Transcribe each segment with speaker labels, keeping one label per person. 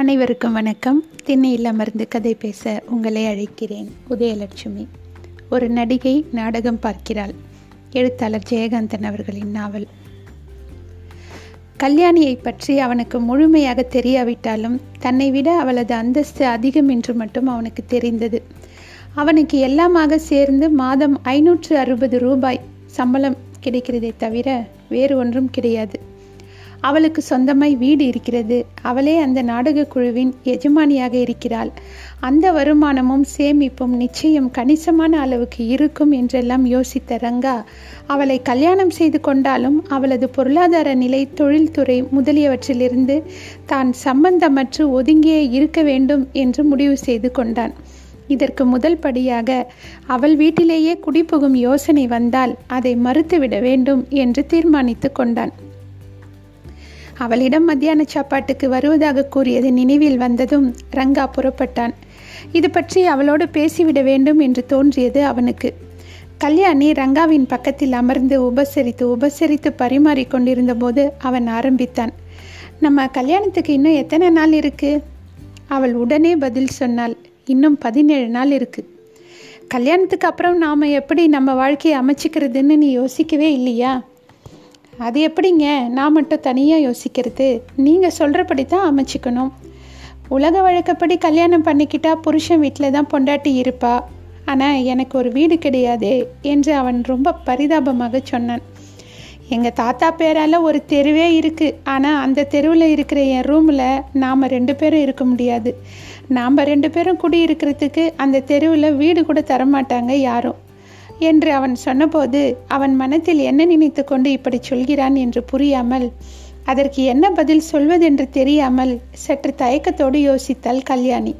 Speaker 1: அனைவருக்கும் வணக்கம். திண்ணையில் அமர்ந்து கதை பேச உங்களை அழைக்கிறேன் உதயலட்சுமி. ஒரு நடிகை நாடகம் பார்க்கிறாள். எழுத்தாளர் ஜெயகாந்தன் அவர்களின் நாவல். கல்யாணியை பற்றி அவனுக்கு முழுமையாக தெரியாவிட்டாலும் தன்னை விட அவளது அந்தஸ்து அதிகம் என்று மட்டும் அவனுக்கு தெரிந்தது. அவனுக்கு எல்லாமாக சேர்ந்து மாதம் ஐநூற்று அறுபது ரூபாய் சம்பளம் கிடைக்கிறதே தவிர வேறு ஒன்றும் கிடையாது. அவளுக்கு சொந்தமாய் வீடு இருக்கிறது. அவளே அந்த நாடக குழுவின் எஜமானியாக இருக்கிறாள். அந்த வருமானமும் சேமிப்பும் நிச்சயம் கணிசமான அளவுக்கு இருக்கும் என்றெல்லாம் யோசித்த ரங்கா அவளை கல்யாணம் செய்து கொண்டாலும் அவளது பொருளாதார நிலை தொழில்துறை முதலியவற்றிலிருந்து தான் சம்பந்தமற்று ஒதுங்கியே இருக்க வேண்டும் என்று முடிவு செய்து கொண்டான். இதற்கு முதல் படியாக அவள் வீட்டிலேயே குடிபுகும் யோசனை வந்தால் அதை மறுத்துவிட வேண்டும் என்று தீர்மானித்து கொண்டான். அவளிடம் மத்தியான சாப்பாட்டுக்கு வருவதாக கூறியது நினைவில் வந்ததும் ரங்கா புறப்பட்டான். இது பற்றி அவளோடு பேசிவிட வேண்டும் என்று தோன்றியது அவனுக்கு. கல்யாணி ரங்காவின் பக்கத்தில் அமர்ந்து உபசரித்து உபசரித்து பரிமாறிக்கொண்டிருந்த போது அவன் ஆரம்பித்தான். நம்ம கல்யாணத்துக்கு இன்னும் எத்தனை நாள் இருக்கு? அவள் உடனே பதில் சொன்னாள். இன்னும் பதினேழு நாள் இருக்கு. கல்யாணத்துக்கு அப்புறம் நாம் எப்படி நம்ம வாழ்க்கையை அமைச்சிக்கிறதுன்னு நீ யோசிக்கவே இல்லையா? அது எப்படிங்க? நான் மட்டும் தனியாக யோசிக்கிறது. நீங்கள் சொல்கிறபடி தான் அமைச்சிக்கணும். உலக வழக்கப்படி கல்யாணம் பண்ணிக்கிட்டா புருஷன் வீட்டில் தான் பொண்டாட்டி இருப்பா. ஆனால் எனக்கு ஒரு வீடு கிடையாதே என்று அவன் ரொம்ப பரிதாபமாக சொன்னான். எங்கள் தாத்தா பேரால் ஒரு தெருவே இருக்குது ஆனால் அந்த தெருவில் இருக்கிற என் ரூமில் நாம் ரெண்டு பேரும் இருக்க முடியாது. நாம் ரெண்டு பேரும் குடியிருக்கிறதுக்கு அந்த தெருவில் வீடு கூட தரமாட்டாங்க யாரும். என்று அவன் சொன்னபோது அவன் மனத்தில் என்ன நினைத்து கொண்டு இப்படி சொல்கிறான் என்று புரியாமல் அதற்கு என்ன பதில் சொல்வதென்று தெரியாமல் சற்று தயக்கத்தோடு யோசித்தாள் கல்யாணி.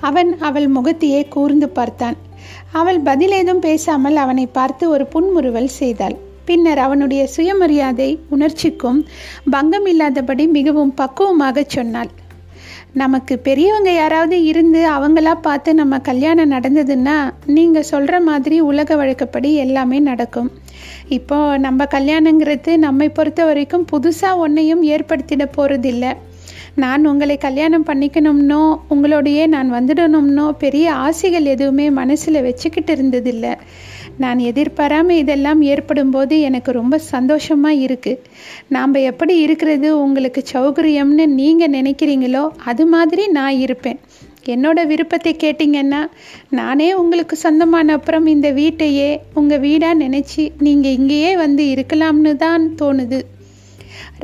Speaker 1: அவன் அவள் முகத்தையே கூர்ந்து பார்த்தான். அவள் பதில் ஏதும் பேசாமல் அவனை பார்த்து ஒரு புன்முறுவல் செய்தாள். பின்னர் அவனுடைய சுயமரியாதை உணர்ச்சிக்கும் பங்கம் இல்லாதபடி மிகவும் பக்குவமாக சொன்னாள். நமக்கு பெரியவங்க யாராவது இருந்து அவங்களா பார்த்து நம்ம கல்யாணம் நடந்ததுன்னா நீங்கள் சொல்கிற மாதிரி உலக வழக்கப்படி எல்லாமே நடக்கும். இப்போ நம்ம கல்யாணங்கிறது நம்மை பொறுத்த வரைக்கும் புதுசாக ஒன்றையும் ஏற்படுத்திட போகிறதில்லை நான் உங்களை கல்யாணம் பண்ணிக்கணும்னோ உங்களோடையே நான் வந்துடணும்னோ பெரிய ஆசைகள் எதுவுமே மனசில் வச்சுக்கிட்டு இருந்ததில்லை. நான் எதிர்பாராமல் இதெல்லாம் ஏற்படும் போது எனக்கு ரொம்ப சந்தோஷமாக இருக்குது நாம் எப்படி இருக்கிறது உங்களுக்கு சௌகரியம்னு நீங்கள் நினைக்கிறீங்களோ அது மாதிரி நான் இருப்பேன். என்னோட விருப்பத்தை கேட்டிங்கன்னா நானே உங்களுக்கு சொந்தமான அப்புறம் இந்த வீட்டையே உங்கள் வீடாக நினச்சி நீங்கள் இங்கேயே வந்து இருக்கலாம்னு தான் தோணுது.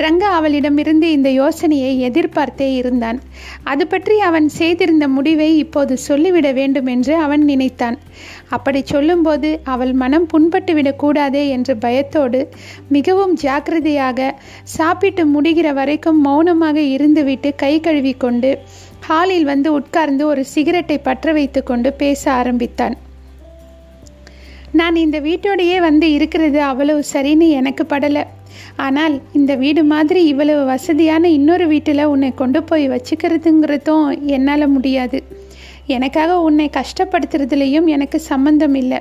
Speaker 1: ரங்கா அவளிடமிருந்து இந்த யோசனையை எதிர்பார்த்தே இருந்தான். அது பற்றி அவன் செய்திருந்த முடிவை இப்போது சொல்லிவிட வேண்டும் என்று அவன் நினைத்தான். அப்படி சொல்லும்போது அவள் மனம் புண்பட்டு விடக்கூடாதே என்ற பயத்தோடு மிகவும் ஜாக்கிரதையாக சாப்பிட்டு முடிகிற வரைக்கும் மௌனமாக இருந்துவிட்டு கை கழுவி கொண்டு ஹாலில் வந்து உட்கார்ந்து ஒரு சிகரெட்டை பற்ற வைத்து கொண்டு பேச ஆரம்பித்தான். நான் இந்த வீட்டோடையே வந்து இருக்கிறது அவ்வளவு சரின்னு எனக்கு படலை. ஆனால் இந்த வீடு மாதிரி இவ்வளவு வசதியான இன்னொரு வீட்டில் உன்னை கொண்டு போய் வச்சுக்கிறதுங்கிறதும் என்னால் முடியாது. எனக்காக உன்னை கஷ்டப்படுத்துறதுலேயும் எனக்கு சம்மந்தம் இல்லை.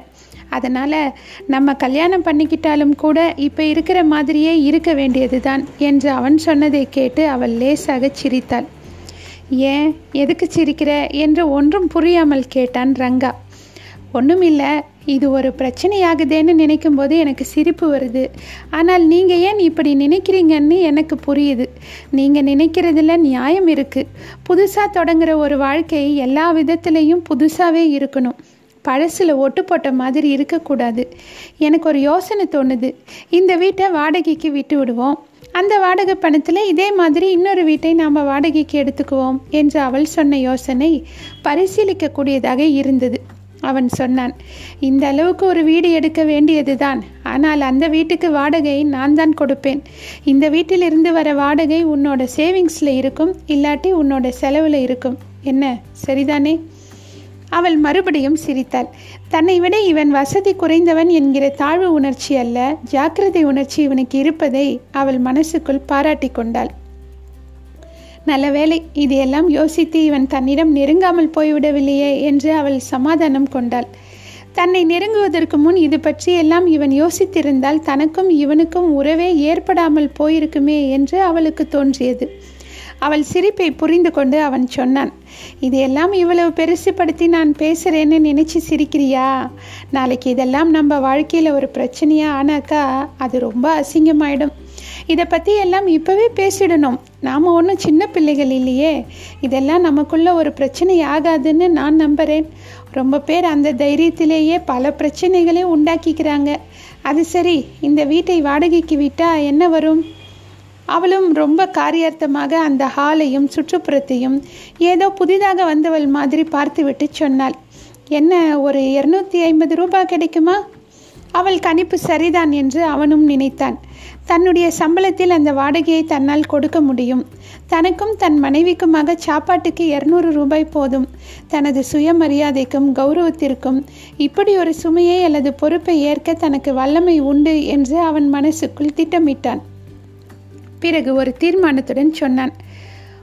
Speaker 1: அதனால் நம்ம கல்யாணம் பண்ணிக்கிட்டாலும் கூட இப்போ இருக்கிற மாதிரியே இருக்க வேண்டியது தான் என்று அவன் சொன்னதை கேட்டு அவள் லேசாக சிரித்தாள். ஏன்? எதுக்கு சிரிக்கிற? என்று ஒன்றும் புரியாமல் கேட்டான் ரங்கா. ஒன்றும் இல்லை இது ஒரு பிரச்சனையாகுதேன்னு நினைக்கும் போது எனக்கு சிரிப்பு வருது. ஆனால் நீங்கள் ஏன் இப்படி நினைக்கிறீங்கன்னு எனக்கு புரியுது. நீங்கள் நினைக்கிறதுல நியாயம் இருக்குது புதுசாக தொடங்குகிற ஒரு வாழ்க்கை எல்லா விதத்துலேயும் புதுசாகவே இருக்கணும். பழசில் ஒட்டு போட்ட மாதிரி இருக்கக்கூடாது. எனக்கு ஒரு யோசனை தோணுது. இந்த வீட்டை வாடகைக்கு விட்டு விடுவோம். அந்த வாடகை பணத்தில் இதே மாதிரி இன்னொரு வீட்டை நாம் வாடகைக்கு எடுத்துக்குவோம் என்று அவள் சொன்ன யோசனை பரிசீலிக்கக்கூடியதாக இருந்தது. அவன் சொன்னான் இந்த அளவுக்கு ஒரு வீடு எடுக்க வேண்டியதுதான். ஆனால் அந்த வீட்டுக்கு வாடகையை நான் தான் கொடுப்பேன். இந்த வீட்டிலிருந்து வர வாடகை உன்னோட சேவிங்ஸில் இருக்கும் இல்லாட்டி உன்னோட செலவில் இருக்கும். என்ன சரிதானே? அவள் மறுபடியும் சிரித்தாள். தன்னை விட இவன் வசதி குறைந்தவன் என்கிற தாழ்வு உணர்ச்சி அல்ல ஜாக்கிரதை உணர்ச்சி இவனுக்கு இருப்பதை அவள் மனசுக்குள் பாராட்டி கொண்டாள். நல்ல வேலை இதையெல்லாம் யோசித்து இவன் தன்னிடம் நெருங்காமல் போய்விடவில்லையே என்று அவள் சமாதானம் கொண்டாள். தன்னை நெருங்குவதற்கு முன் இது பற்றியெல்லாம் இவன் யோசித்திருந்தால் தனக்கும் இவனுக்கும் உறவே ஏற்படாமல் போயிருக்குமே என்று அவளுக்கு தோன்றியது. அவள் சிரிப்பை புரிந்து கொண்டு அவன் சொன்னான் இதையெல்லாம் இவ்வளவு பெருசுப்படுத்தி நான் பேசுகிறேன்னு நினச்சி சிரிக்கிறியா? நாளைக்கு இதெல்லாம் நம்ம வாழ்க்கையில் ஒரு பிரச்சனையாக ஆனாக்கா அது ரொம்ப அசிங்கமாயிடும். இதை பற்றி எல்லாம் இப்போவே பேசிடணும். நாம் ஒன்றும் சின்ன பிள்ளைகள் இல்லையே. இதெல்லாம் நமக்குள்ள ஒரு பிரச்சனை ஆகாதுன்னு நான் நம்புகிறேன் ரொம்ப பேர் அந்த தைரியத்திலேயே பல பிரச்சனைகளை உண்டாக்கிக்கிறாங்க. அது சரி இந்த வீட்டை வாடகைக்கு விட்டால் என்ன வரும்? அவளும் ரொம்ப காரியார்த்தமாக அந்த ஹாலையும் சுற்றுப்புறத்தையும் ஏதோ புதிதாக வந்தவள் மாதிரி பார்த்துவிட்டு சொன்னாள். என்ன ஒரு இரநூத்தி ஐம்பது ரூபாய் கிடைக்குமா? அவள் கணிப்பு சரிதான் என்று அவனும் நினைத்தான். தன்னுடைய சம்பளத்தில் அந்த வாடகையை தன்னால் கொடுக்க முடியும். தனக்கும் தன் மனைவிக்குமாக சாப்பாட்டுக்கு இரநூறு ரூபாய் போதும். தனது சுயமரியாதைக்கும் கௌரவத்திற்கும் இப்படி ஒரு சுமையை அல்லது பொறுப்பை ஏற்க தனக்கு வல்லமை உண்டு என்று அவன் மனசுக்குள் திட்டமிட்டான். பிறகு ஒரு தீர்மானத்துடன் சொன்னான்.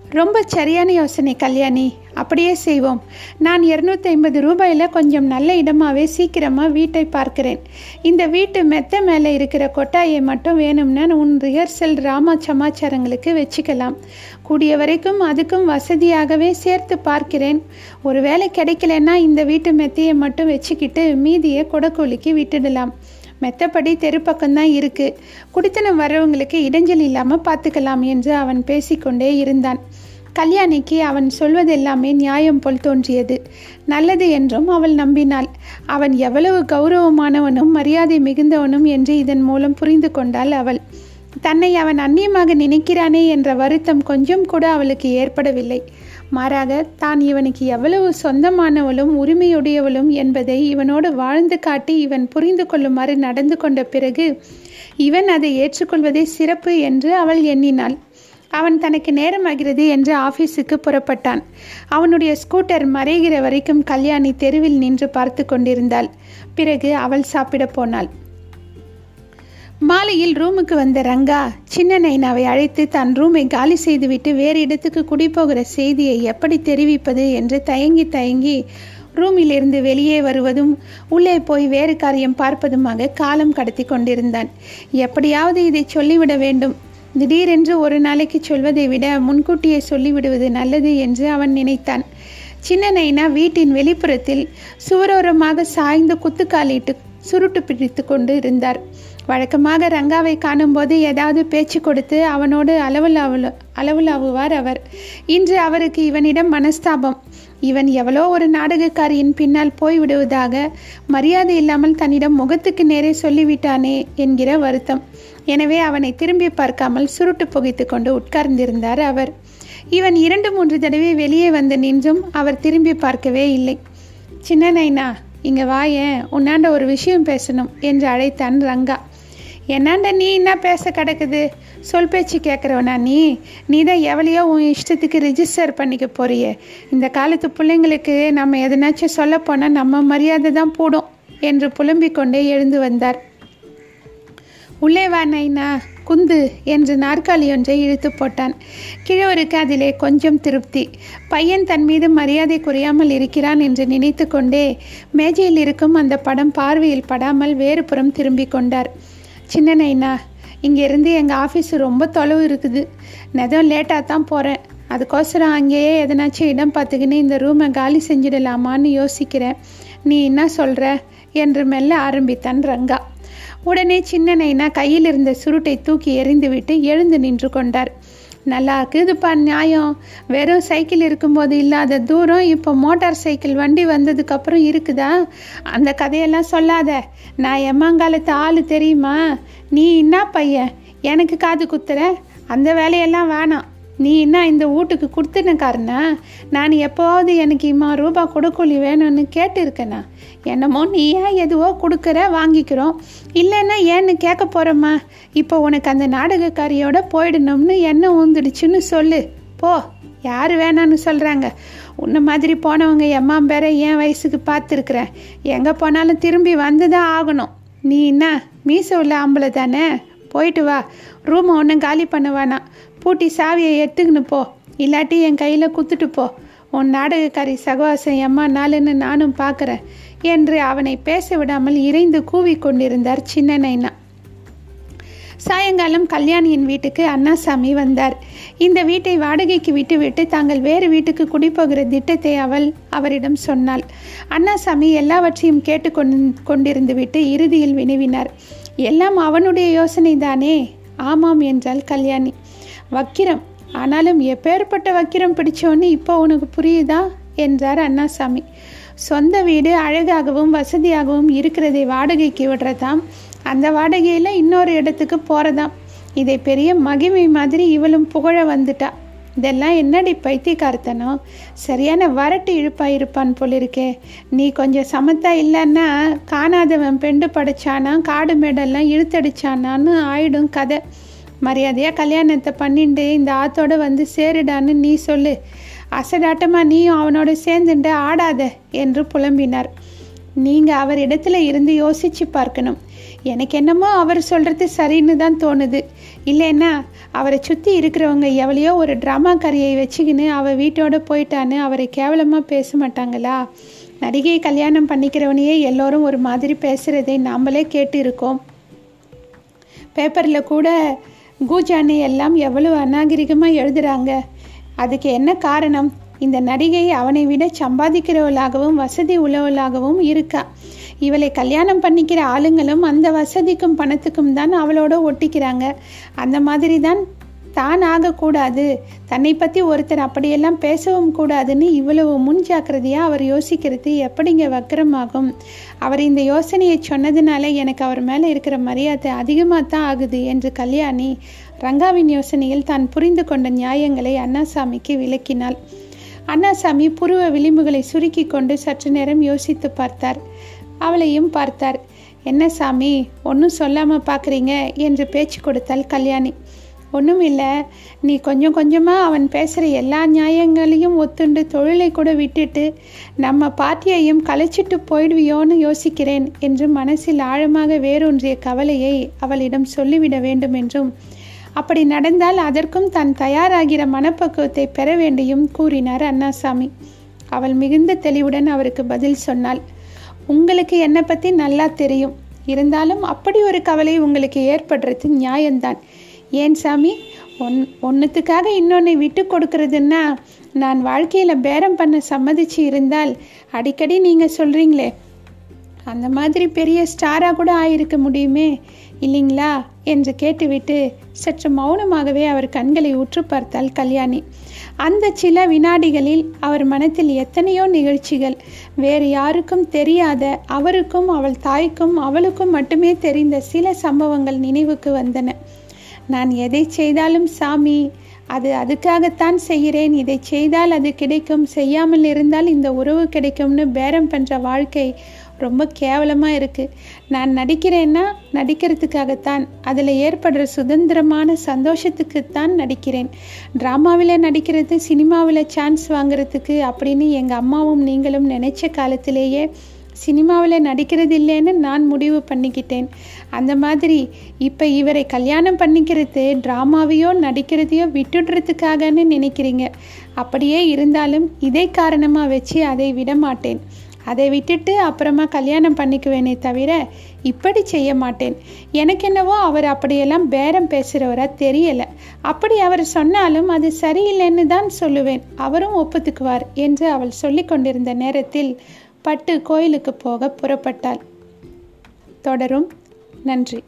Speaker 1: ரொம்ப சரியான யோசனை கல்யாணி. அப்படியே செய்வோம். நான் இரநூத்தி ஐம்பது ரூபாயில் கொஞ்சம் நல்ல இடமாகவே சீக்கிரமாக வீட்டை பார்க்கிறேன். இந்த வீட்டு மெத்த மேலே இருக்கிற கொட்டாயை மட்டும் வேணும்னா உன் ரிஹர்சல் ராமா சமாச்சாரங்களுக்கு வச்சுக்கலாம். கூடிய வரைக்கும் அதுக்கும் வசதியாகவே சேர்த்து பார்க்கிறேன். ஒருவேளை கிடைக்கலன்னா இந்த வீட்டு மெத்தையை மட்டும் வச்சுக்கிட்டு மீதியை கொடக்கூலிக்கு விட்டுடலாம். மெத்தப்படி தெருப்பக்கம்தான் இருக்குது குடித்தனம் வரவங்களுக்கு இடைஞ்சல் இல்லாமல் பார்த்துக்கலாம் என்று அவன் பேசிக்கொண்டே இருந்தான். கல்யாணிக்கு அவன் சொல்வதெல்லாமே நியாயம் போல் தோன்றியது. நல்லது என்றும் அவள் நம்பினாள். அவன் எவ்வளவு கௌரவமானவனும் மரியாதை மிகுந்தவனும் என்று இதன் மூலம் புரிந்து கொண்டாள் அவள். தன்னை அவன் அந்நியமாக நினைக்கிறானே என்ற வருத்தம் கொஞ்சம் கூட அவளுக்கு ஏற்படவில்லை. மாறாக தான் இவனுக்கு எவ்வளவு சொந்தமானவளும் உரிமையுடையவளும் என்பதை இவனோடு வாழ்ந்து காட்டி இவன் புரிந்து கொள்ளுமாறு நடந்து கொண்ட பிறகு இவன் அதை ஏற்றுக்கொள்வதே சிறப்பு என்று அவள் எண்ணினாள். அவன் தனக்கு நேரமாகிறது என்று ஆபீஸுக்கு புறப்பட்டான். அவனுடைய ஸ்கூட்டர் மறைகிற வரைக்கும் கல்யாணி தெருவில் நின்று பார்த்து கொண்டிருந்தாள். பிறகு அவள் சாப்பிட போனாள். மாலையில் ரூமுக்கு வந்த ரங்கா சின்ன நைனாவை அழைத்து தன் ரூமை காலி செய்துவிட்டு வேறு இடத்துக்கு குடிபோகிற செய்தியை எப்படி தெரிவிப்பது என்று தயங்கி தயங்கி ரூமிலிருந்து வெளியே வருவதும் உள்ளே போய் வேறு காரியம் பார்ப்பதுமாக காலம் கடத்தி கொண்டிருந்தான். எப்படியாவது இதை சொல்லிவிட வேண்டும். திடீரென்று ஒரு நாளைக்கு சொல்வதை விட முன்கூட்டியே சொல்லிவிடுவது நல்லது என்று அவன் நினைத்தான். சின்ன நைனா வீட்டின் வெளிப்புறத்தில் சுவரோரமாக சாய்ந்து குத்துக்காலிட்டு சுருட்டு பிடித்து கொண்டு இருந்தார். வழக்கமாக ரங்காவை காணும்போது ஏதாவது பேச்சு கொடுத்து அவனோடு அளவுலாவு அளவுலாவுவார் அவர். இன்று அவருக்கு இவனிடம் மனஸ்தாபம். இவன் எவ்வளோ ஒரு நாடகக்காரியின் பின்னால் போய்விடுவதாக மரியாதை இல்லாமல் தன்னிடம் முகத்துக்கு நேரே சொல்லிவிட்டானே என்கிற வருத்தம். எனவே அவனை திரும்பி பார்க்காமல் சுருட்டு புகைத்து கொண்டு உட்கார்ந்திருந்தார் அவர். இவன் இரண்டு மூன்று தடவை வெளியே வந்து நின்றும் அவர் திரும்பி பார்க்கவே இல்லை. சின்ன நைனா இங்கே வாயேன் உன்னாண்ட ஒரு விஷயம் பேசணும் என்று அழைத்தான் ரங்கா. என்னாண்ட நீ என்ன பேச கிடக்குது? சொல் பேச்சு கேட்குறவனா நீ? நீ தான் எவ்வளையோ உன் இஷ்டத்துக்கு ரிஜிஸ்டர் பண்ணிக்க போறியே. இந்த காலத்து பிள்ளைங்களுக்கு நம்ம எதனாச்சும் சொல்ல போனால் நம்ம மரியாதை தான் போடும் என்று புலம்பிக் கொண்டே எழுந்து வந்தார். உள்ளே வா நைனா. குந்து என்று நாற்காலி ஒன்றை இழுத்து போட்டான். கிழவருக்கு அதிலே கொஞ்சம் திருப்தி. பையன் தன் மீது மரியாதை குறையாமல் இருக்கிறான் என்று நினைத்து கொண்டே மேஜையில் இருக்கும் அந்த படம் பார்வையில் படாமல் வேறு புறம் திரும்பிக் கொண்டார். சின்ன நைனா இங்கேருந்து எங்கள் ஆஃபீஸ் ரொம்ப தொலைவு இருக்குது. நெதம் லேட்டாக தான் போகிறேன் அதுக்கோசரம் அங்கேயே எதனாச்சும் இடம் பார்த்துக்கின்னு இந்த ரூமை காலி செஞ்சிடலாமான்னு யோசிக்கிறேன். நீ என்ன சொல்கிற என்று மெல்ல ஆரம்பித்தான் ரங்கா. உடனே சின்ன நைனா கையில் இருந்த சுருட்டை தூக்கி எறிந்துவிட்டு எழுந்து நின்று கொண்டார். நல்லா இருக்குதுப்பா நியாயம். வெறும் சைக்கிள் இருக்கும்போது இல்லாத தூரம் இப்போ மோட்டார் சைக்கிள் வண்டி வந்ததுக்கப்புறம் இருக்குதா? அந்த கதையெல்லாம் சொல்லாத. நான் எம்மாங்காலத்து ஆள் தெரியுமா? நீ என்ன பையன்? எனக்கு காது குத்துற? அந்த வேலையெல்லாம் வேணாம். நீ என்ன இந்த வீட்டுக்கு கொடுத்துனக்காரனா நான் எப்போவாவது எனக்கு இம்மா ரூபா கொடுக்கூலி வேணும்னு கேட்டிருக்கேண்ணா என்னமோ நீ ஏன் எதுவோ கொடுக்குற வாங்கிக்கிறோம். இல்லைன்னா ஏன்னு கேட்க போகிறோம்மா இப்போ உனக்கு அந்த நாடகக்காரியோட போயிடணும்னு என்ன ஊந்துடுச்சுன்னு சொல்லு. போ யார் வேணான்னு சொல்கிறாங்க உன்ன மாதிரி போனவங்க எம்மா பேர என் வயசுக்கு பார்த்துருக்குறேன். எங்கே போனாலும் திரும்பி வந்து தான் ஆகணும். நீ என்ன மீச உள்ள ஆம்பளை தானே? போயிட்டு வா. ரூமை ஒன்றும் காலி பண்ண வேணாம். பூட்டி சாவியை எடுத்துக்கின்னு போ. இல்லாட்டி என் கையில் குத்துட்டு போ. உன் நாடகக்காரி சகவாசம் எம்மா நாளுன்னு நானும் பார்க்குறேன் என்று அவனை பேச விடாமல் இறைந்து கூவி கொண்டிருந்தார் சின்ன நைனா சாயங்காலம் கல்யாணியின் வீட்டுக்கு அண்ணாசாமி வந்தார். இந்த வீட்டை வாடகைக்கு விட்டுவிட்டு தாங்கள் வேறு வீட்டுக்கு குடிப்போகிற திட்டத்தை அவள் அவரிடம் சொன்னாள். அண்ணாசாமி எல்லாவற்றையும் கேட்டு கொண்டிருந்து விட்டு இறுதியில் வினவினார். எல்லாம் அவனுடைய யோசனை தானே ஆமாம் என்றாள் கல்யாணி. வக்கிரம். ஆனாலும் எப்பேற்பட்ட வக்கிரம் பிடிச்சோன்னு இப்போ உனக்கு புரியுதா? என்றார் அண்ணாசாமி. சொந்த வீடு அழகாகவும் வசதியாகவும் இருக்கிறதை வாடகைக்கு விடுறதாம். அந்த வாடகையில் இன்னொரு இடத்துக்கு போகிறதாம் இதை பெரிய மகிமை மாதிரி இவளும் புகழ வந்துட்டா. இதெல்லாம் என்னடி பைத்தியக்காரத்தனம்? சரியான வரட்டு இழுப்பாக இருப்பான் போலிருக்கே. நீ கொஞ்சம் சமத்தா இல்லைன்னா காணாதவன் பெண்டு படைச்சானா காடு மேடெல்லாம் இழுத்தடிச்சானான்னு ஆயிடும் கதை. மரியாதையாக கல்யாணத்தை பண்ணிண்டு இந்த ஆத்தோடு வந்து சேருடான்னு நீ சொல்லு. அசடாட்டமாக நீயும் அவனோட சேர்ந்துட்டு ஆடாத என்று புலம்பினார். நீங்கள் அவர் இடத்துல இருந்து யோசிச்சு பார்க்கணும். எனக்கு என்னமோ அவர் சொல்கிறது சரின்னு தான் தோணுது. இல்லைன்னா அவரை சுற்றி இருக்கிறவங்க எவ்வளையோ ஒரு ட்ராமா கரையை வச்சுக்கின்னு அவள் வீட்டோட போயிட்டான்னு அவரை கேவலமாக பேச மாட்டாங்களா? நடிகை கல்யாணம் பண்ணிக்கிறவனையே எல்லோரும் ஒரு மாதிரி பேசுகிறதை நாம்மளே கேட்டு இருக்கோம். பேப்பரில் கூட கூஜானி எல்லாம் எவ்வளவு அநாகரிகமாக எழுதுகிறாங்க அதுக்கு என்ன காரணம்? இந்த நடிகை அவனை விட சம்பாதிக்கிறவளாகவும் வசதி உள்ளவளாகவும் இருக்கா? இவளை கல்யாணம் பண்ணிக்கிற ஆளுங்களும் அந்த வசதிக்கும் பணத்துக்கும் தான் அவளோட ஒட்டிக்கிறாங்க. அந்த மாதிரி தான் தான் ஆகக்கூடாது தன்னை பற்றி ஒருத்தர் அப்படியெல்லாம் பேசவும் கூடாதுன்னு இவ்வளவு முன் ஜாக்கிரதையாக அவர் யோசிக்கிறது எப்படிங்க வக்கரமாகும்? அவர் இந்த யோசனையை சொன்னதுனால எனக்கு அவர் மேலே இருக்கிற மரியாதை அதிகமாக தான் ஆகுது என்று கல்யாணி ரங்காவின் யோசனையில் தான் புரிந்து கொண்ட நியாயங்களை அண்ணாசாமிக்கு விளக்கினாள். அண்ணாசாமி புருவ விளிம்புகளை சுருக்கி கொண்டு சற்று நேரம் யோசித்து பார்த்தார். அவளையும் பார்த்தார். என்ன சாமி ஒன்றும் சொல்லாமல் பார்க்குறீங்க என்று பேச்சு கொடுத்தாள் கல்யாணி. ஒன்றும் இல்லை நீ கொஞ்சம் கொஞ்சமாக அவன் பேசுகிற எல்லா நியாயங்களையும் ஒத்துண்டு தொழிலை கூட விட்டுட்டு நம்ம பார்ட்டியையும் கலைச்சிட்டு போயிடுவியோன்னு யோசிக்கிறேன் என்று மனசில் ஆழமாக வேரூன்றிய கவலையை அவளிடம் சொல்லிவிட வேண்டும் என்றும் அப்படி நடந்தால் அதற்கும் தான் தயாராகிற மனப்பக்குவத்தை பெற வேண்டியும் கூறினார் அண்ணாசாமி. அவள் மிகுந்த தெளிவுடன் அவருக்கு பதில் சொன்னாள். உங்களுக்கு என்னை பற்றி நல்லா தெரியும். இருந்தாலும் அப்படி ஒரு கவலை உங்களுக்கு ஏற்படுறது நியாயம்தான். ஏன் சாமி? ஒன் ஒன்றுத்துக்காக இன்னொன்னை விட்டு கொடுக்கறதுன்னா நான் வாழ்க்கையில் பேரம் பண்ண சம்மதிச்சு இருந்தால் அடிக்கடி நீங்கள் சொல்கிறீங்களே அந்த மாதிரி பெரிய ஸ்டாராக கூட ஆயிருக்க முடியுமே இல்லைங்களா? என்று கேட்டுவிட்டு சற்று மௌனமாகவே அவர் கண்களை உற்று பார்த்தாள் கல்யாணி. அந்த சில வினாடிகளில் அவர் மனத்தில் எத்தனையோ நிகழ்ச்சிகள் வேறு யாருக்கும் தெரியாத அவருக்கும் அவள் தாய்க்கும் அவளுக்கும் மட்டுமே தெரிந்த சில சம்பவங்கள் நினைவுக்கு வந்தன. நான் எதை செய்தாலும் சாமி அது அதுக்காகத்தான் செய்கிறேன். இதை செய்தால் அது கிடைக்கும். செய்யாமல் இருந்தால் இந்த உறவு கிடைக்கும்னு பேரம் பண்ணுற வாழ்க்கை ரொம்ப கேவலமாக இருக்குது நான் நடிக்கிறேன்னா நடிக்கிறதுக்காகத்தான் அதில் ஏற்படுற சுதந்திரமான சந்தோஷத்துக்குத்தான் நடிக்கிறேன். ட்ராமாவில் நடிக்கிறது சினிமாவில் சான்ஸ் வாங்குறதுக்கு அப்படின்னு எங்கள் அம்மாவும் நீங்களும் நினச்ச காலத்திலேயே சினிமாவில் நடிக்கிறது இல்லைன்னு நான் முடிவு பண்ணிக்கிட்டேன். அந்த மாதிரி இப்போ இவரை கல்யாணம் பண்ணிக்கிறது ட்ராமாவையோ நடிக்கிறதையோ விட்டுடுறதுக்காகன்னு நினைக்கிறீங்க. அப்படியே இருந்தாலும் இதை காரணமாக வச்சு அதை விட மாட்டேன் அதை விட்டுட்டு அப்புறமா கல்யாணம் பண்ணிக்குவேனே தவிர இப்படி செய்ய மாட்டேன். எனக்கு என்னவோ அவர் அப்படியெல்லாம் பேரம் பேசுகிறவராக தெரியலை. அப்படி அவர் சொன்னாலும் அது சரியில்லைன்னு தான் சொல்லுவேன். அவரும் ஒப்புத்துக்குவார் என்று அவள் சொல்லி கொண்டிருந்த நேரத்தில் பட்டு கோயிலுக்கு போக புறப்பட்டாள். தொடரும். நன்றி.